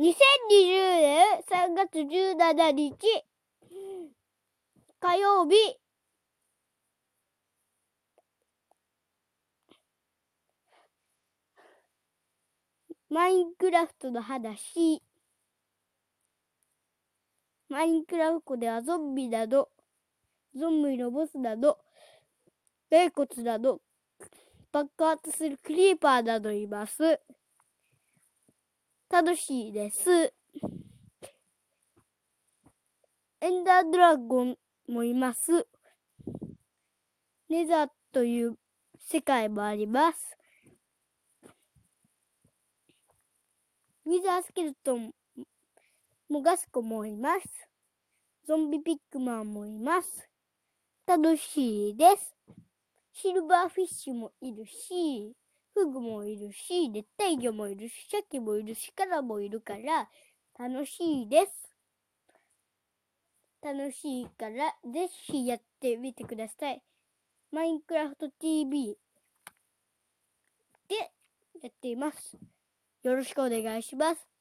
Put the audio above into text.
2020年3月17日火曜日マインクラフトの話マインクラフトではゾンビなどゾンビのボスなど骸骨など爆発するクリーパーなどいます。楽しいです。エンダードラゴンもいます。ネザーという世界もあります。ウィザースケルトンもガスコもいます。ゾンビピックマンもいます。楽しいです。シルバーフィッシュもいるし、フグもいるし、熱帯魚もいるし、鮭もいるし、カラもいるから、楽しいです。楽しいから、ぜひやってみてください。マインクラフト TV でやっています。よろしくお願いします。